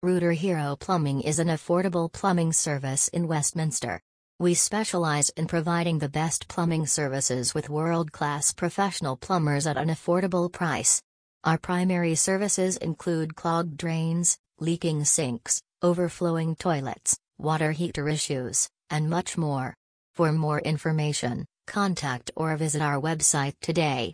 Rooter Hero Plumbing is an affordable plumbing service in Westminster. We specialize in providing the best plumbing services with world class professional plumbers at an affordable price. Our primary services include clogged drains, leaking sinks, overflowing toilets, water heater issues, and much more. For more information, contact or visit our website today.